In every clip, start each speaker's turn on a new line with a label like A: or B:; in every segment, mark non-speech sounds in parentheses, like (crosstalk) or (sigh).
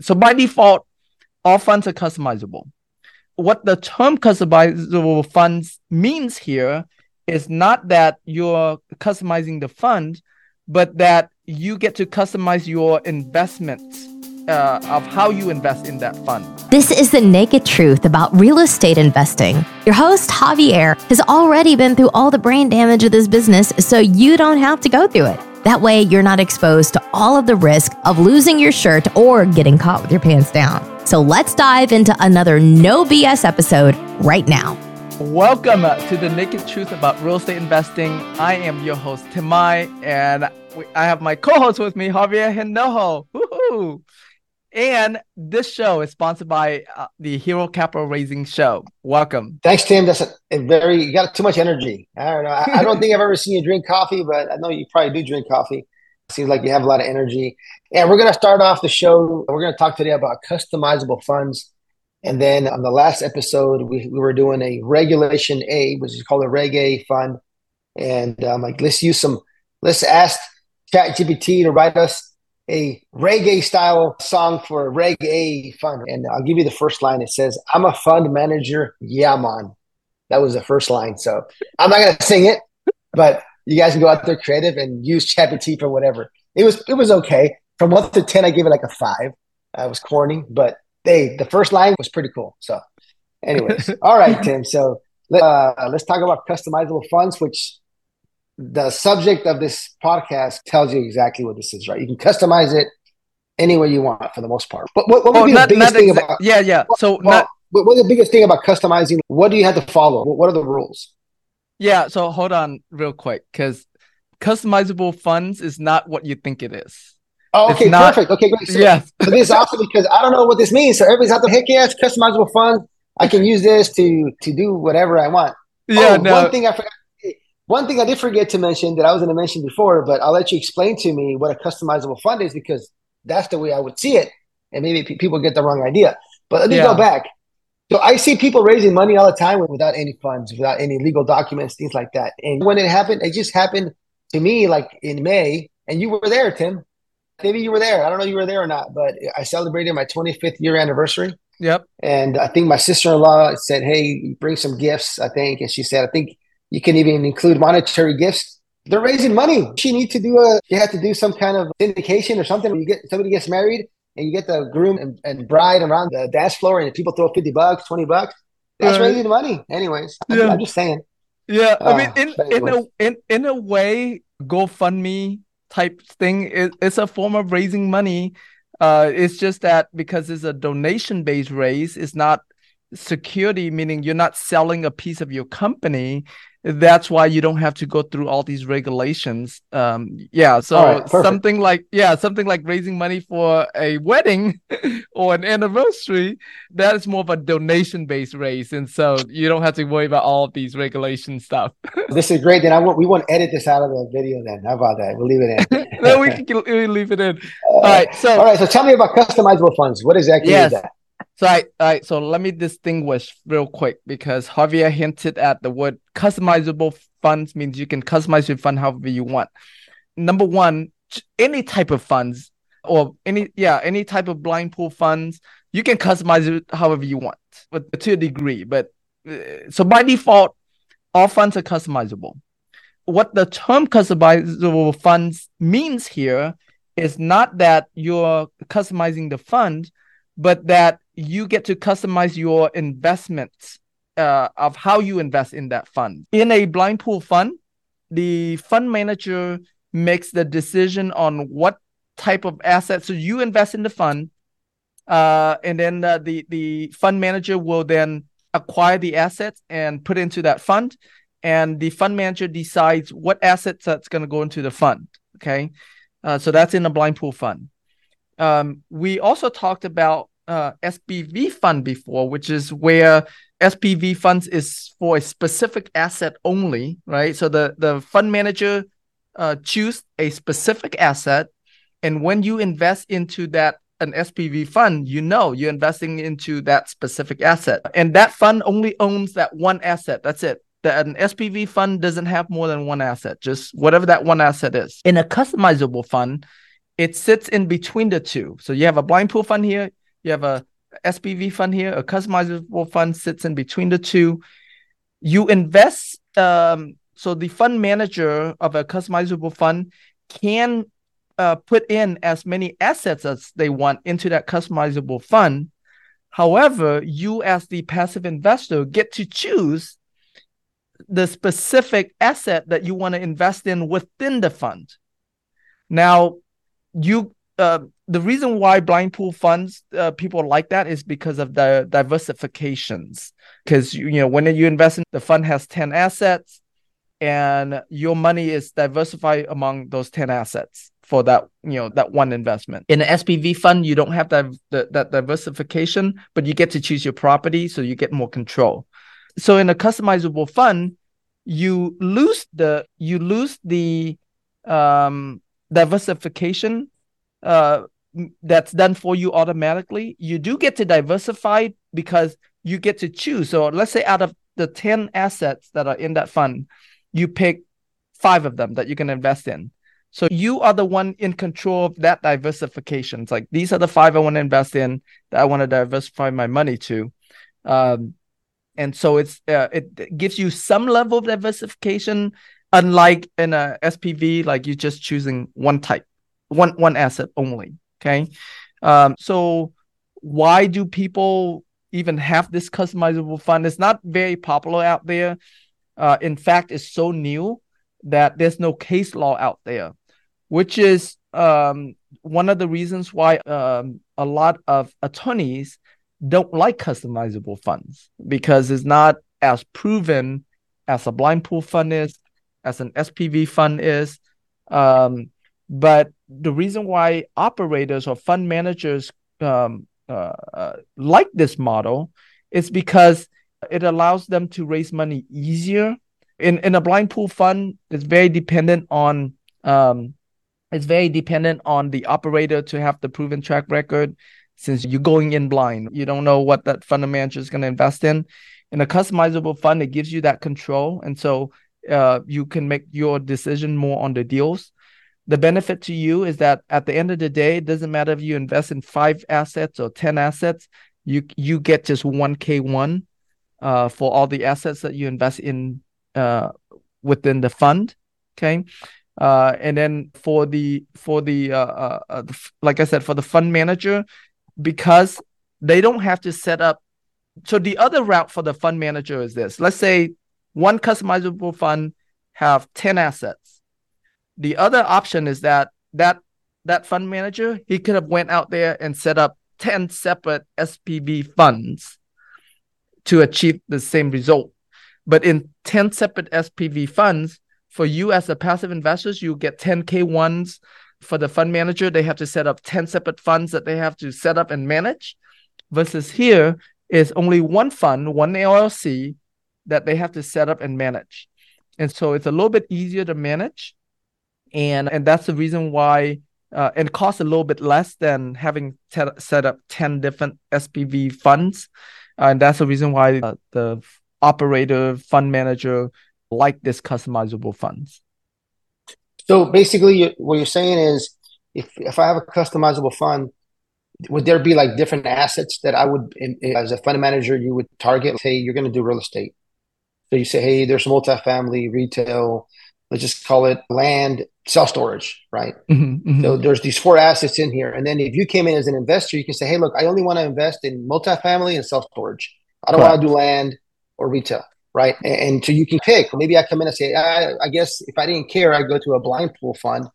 A: So by default, all funds are customizable. What the term customizable funds means here is not that you're customizing the fund, but that you get to customize your investments uh, of how you invest in that fund.
B: This is the naked truth about real estate investing. Your host, Javier, has already been through all the brain damage of this business, so you don't have to go through it. That way, you're not exposed to all of the risk of losing your shirt or getting caught with your pants down. So let's dive into another no BS episode right now.
A: Welcome to the Naked Truth about Real Estate Investing. I am your host, Tim Mai, and I have my co host with me, Javier Hinojo. Woo-hoo. And this show is sponsored by uh, the Hero Capital Raising Show. Welcome.
C: Thanks, Tim. That's a, a, very, you got too much energy. I don't know. I, I don't think (laughs) I've ever seen you drink coffee, but I know you probably do drink coffee. Seems like you have a lot of energy. And we're going to start off the show. We're going to talk today about customizable funds. And then on the last episode, we, we were doing a Regulation A, which is called a Reg A fund. And um, like, let's use some, let's ask ChatGPT to write us a reggae style song for a reggae fund. And I'll give you the first line. It says, I'm a fund manager. Yeah, man. That was the first line. So I'm not going to sing it, but you guys can go out there creative and use ChatGPT for whatever. It was, it was okay. From one to 10, I gave it like a five. I was corny, but hey, the first line was pretty cool. So anyways, (laughs) all right, Tim. So uh, let's talk about customizable funds, which the subject of this podcast tells you exactly what this is, right? You can customize it any way you want for the most part. But what, what would oh, be not, the biggest thing exa- about?
A: Yeah, yeah. So
C: well, not. What's the biggest thing about customizing? What do you have to follow? What are the rules?
A: Yeah. So hold on, real quick, because customizable funds is not what you think it is.
C: Oh, okay, not, perfect. Okay, great. So, yeah. (laughs) so this is awesome because I don't know what this means. So everybody's out there, heck yeah, it's customizable funds. I can use this to to do whatever I want.
A: Yeah. Oh, no.
C: One thing I forgot one thing I did forget to mention that I was going to mention before, but I'll let you explain to me what a customizable fund is because that's the way I would see it, and maybe p- people get the wrong idea. But let me yeah. go back. So I see people raising money all the time without any funds, without any legal documents, things like that. And when it happened, it just happened to me like in May, and you were there, Tim. Maybe you were there. I don't know if you were there or not, but I celebrated my 25th year anniversary.
A: Yep.
C: And I think my sister in law said, "Hey, bring some gifts." I think, and she said, "I think." You can even include monetary gifts. They're raising money. You need to do a, you have to do some kind of syndication or something. You get somebody gets married and you get the groom and, and bride around the dance floor and people throw 50 bucks, 20 bucks. That's right. raising money. Anyways, I'm. I'm just saying.
A: Yeah. I mean, uh, in, in a, in, in a way, GoFundMe type thing is, is a form of raising money. Uh, it's just that because it's a donation based raise, it's not security, meaning you're not selling a piece of your company that's why you don't have to go through all these regulations. Um yeah so right, something like yeah something like raising money for a wedding (laughs) or an anniversary that is more of a donation based raise and so you don't have to worry about all of these regulation stuff. (laughs)
C: This is great then i want we want to edit this out of the video then. How about that? We'll leave it in. (laughs)
A: No we can we leave it in. Uh, all right so
C: all right so tell me about customizable funds. What exactly yes. is that
A: so I, I so let me distinguish real quick because Javier hinted at the word customizable funds means you can customize your fund however you want. Number one, any type of funds or any yeah any type of blind pool funds you can customize it however you want, but to a degree. But uh, so by default, all funds are customizable. What the term customizable funds means here is not that you're customizing the fund, but that you get to customize your investments uh, of how you invest in that fund. In a blind pool fund, the fund manager makes the decision on what type of assets so you invest in the fund, uh, and then uh, the the fund manager will then acquire the assets and put into that fund, and the fund manager decides what assets that's going to go into the fund. Okay, uh, so that's in a blind pool fund. Um, we also talked about uh, SPV fund before, which is where SPV funds is for a specific asset only, right? So the the fund manager uh, choose a specific asset, and when you invest into that an SPV fund, you know you're investing into that specific asset, and that fund only owns that one asset. That's it. That an SPV fund doesn't have more than one asset, just whatever that one asset is. In a customizable fund, it sits in between the two. So you have a blind pool fund here, you have a SPV fund here, a customizable fund sits in between the two. You invest, um, so the fund manager of a customizable fund can uh, put in as many assets as they want into that customizable fund. However, you as the passive investor get to choose the specific asset that you want to invest in within the fund. Now, you uh, the reason why blind pool funds uh, people like that is because of the diversifications. Because you, you know when you invest in the fund has ten assets, and your money is diversified among those ten assets for that you know that one investment. In an SPV fund, you don't have that that diversification, but you get to choose your property, so you get more control. So in a customizable fund, you lose the you lose the um, diversification uh, that's done for you automatically. You do get to diversify because you get to choose. So let's say out of the 10 assets that are in that fund, you pick five of them that you can invest in. So you are the one in control of that diversification. It's like these are the five I want to invest in that I want to diversify my money to. Um, and so it's uh, it gives you some level of diversification, unlike in a SPV, like you're just choosing one type one one asset only. Okay, um, so why do people even have this customizable fund? It's not very popular out there. Uh, in fact, it's so new that there's no case law out there, which is um, one of the reasons why um, a lot of attorneys don't like customizable funds because it's not as proven as a blind pool fund is, as an SPV fund is. Um, but the reason why operators or fund managers um, uh, uh, like this model is because it allows them to raise money easier. In in a blind pool fund, it's very dependent on um, it's very dependent on the operator to have the proven track record. Since you're going in blind, you don't know what that fund manager is going to invest in. In a customizable fund, it gives you that control, and so uh, you can make your decision more on the deals the benefit to you is that at the end of the day, it doesn't matter if you invest in five assets or 10 assets, you you get just 1K1 uh, for all the assets that you invest in uh, within the fund. Okay. Uh, and then for the for the, uh, uh, uh like I said, for the fund manager, because they don't have to set up. So the other route for the fund manager is this: let's say one customizable fund have ten assets the other option is that that that fund manager he could have went out there and set up 10 separate SPV funds to achieve the same result. But in 10 separate SPV funds, for you as a passive investors, you get 10K ones. For the fund manager, they have to set up 10 separate funds that they have to set up and manage. Versus here is only one fund, one LLC that they have to set up and manage. And so it's a little bit easier to manage and and that's the reason why uh, it costs a little bit less than having te- set up 10 different SPV funds. Uh, and that's the reason why uh, the operator fund manager like this customizable funds.
C: So basically, what you're saying is if, if I have a customizable fund, would there be like different assets that I would, as a fund manager, you would target? Hey, you're going to do real estate. So you say, hey, there's multifamily, retail, let's just call it land, self storage, right? Mm-hmm, mm-hmm. So there's these four assets in here. And then if you came in as an investor, you can say, hey, look, I only want to invest in multifamily and self storage. I don't want to do land or retail, right? And, and, so you can pick. Maybe I come in and say, I, I guess if I didn't care, I'd go to a blind pool fund.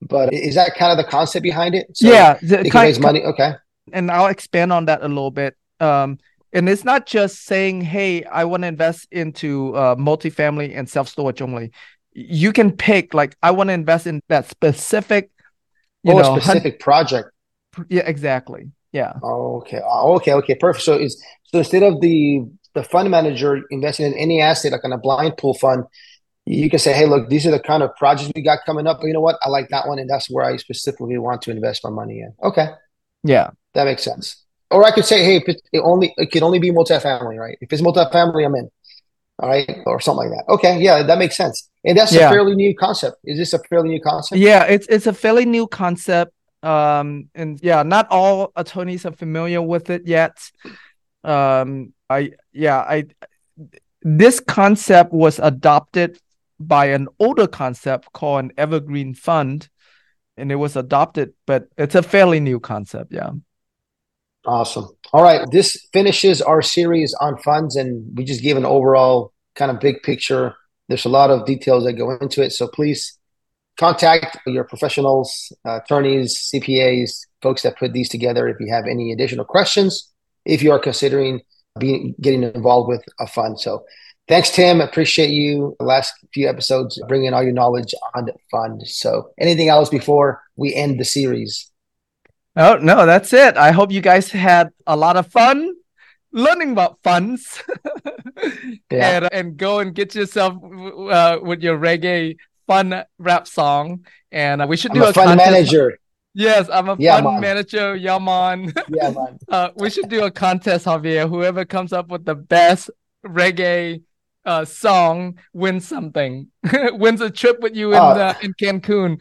C: But is that kind of the concept behind it?
A: So yeah,
C: the, kind, raise money. Okay.
A: And I'll expand on that a little bit. Um, and it's not just saying, "Hey, I want to invest into uh, multifamily and self storage only." you can pick like I want to invest in that specific,
C: you oh, know, specific hun- project.
A: Yeah, exactly. Yeah.
C: okay. Oh, okay. Okay. Perfect. So is so instead of the the fund manager investing in any asset like on a blind pool fund, you can say, hey, look, these are the kind of projects we got coming up. But you know what? I like that one, and that's where I specifically want to invest my money in. Okay.
A: Yeah,
C: that makes sense. Or I could say, hey, it, it only it can only be multifamily, right? If it's multifamily, I'm in all right, or something like that. Okay, yeah, that makes sense. And that's yeah. a fairly new concept. Is this a fairly new concept?
A: Yeah, it's it's a fairly new concept. Um, and yeah, not all attorneys are familiar with it yet. Um, I yeah, I this concept was adopted by an older concept called an evergreen fund, and it was adopted, but it's a fairly new concept. Yeah.
C: Awesome. All right. This finishes our series on funds, and we just gave an overall kind of big picture. There's a lot of details that go into it. So please contact your professionals, uh, attorneys, CPAs, folks that put these together if you have any additional questions, if you are considering being getting involved with a fund. So thanks, Tim. Appreciate you the last few episodes bringing all your knowledge on fund. So anything else before we end the series?
A: Oh, no, that's it. I hope you guys had a lot of fun learning about funds (laughs) yeah. and, and go and get yourself uh, with your reggae fun rap song. And uh, we should do
C: I'm a, a fun manager.
A: Yes, I'm a yeah, fun man. manager. Yeah, man. (laughs)
C: Yeah, man. (laughs)
A: uh, we should do a contest, Javier. Whoever comes up with the best reggae uh, song wins something. wins a trip with you in oh. uh, in Cancun.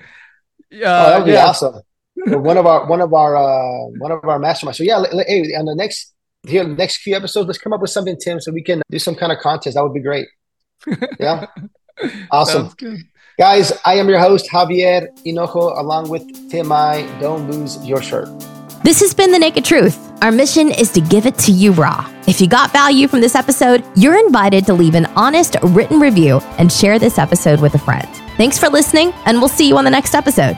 C: Uh, oh, that would be yeah. awesome (laughs) one of our one of our uh one of our masterminds. So yeah, hey, on the next here the next few episodes, let's come up with something, Tim, so we can do some kind of contest. That would be great. (laughs) Yeah, awesome, guys. I am your host Javier Hinojo, along with Tim. I don't lose your shirt.
B: This has been the Naked Truth. Our mission is to give it to you raw. If you got value from this episode, you're invited to leave an honest written review and share this episode with a friend. Thanks for listening, and we'll see you on the next episode.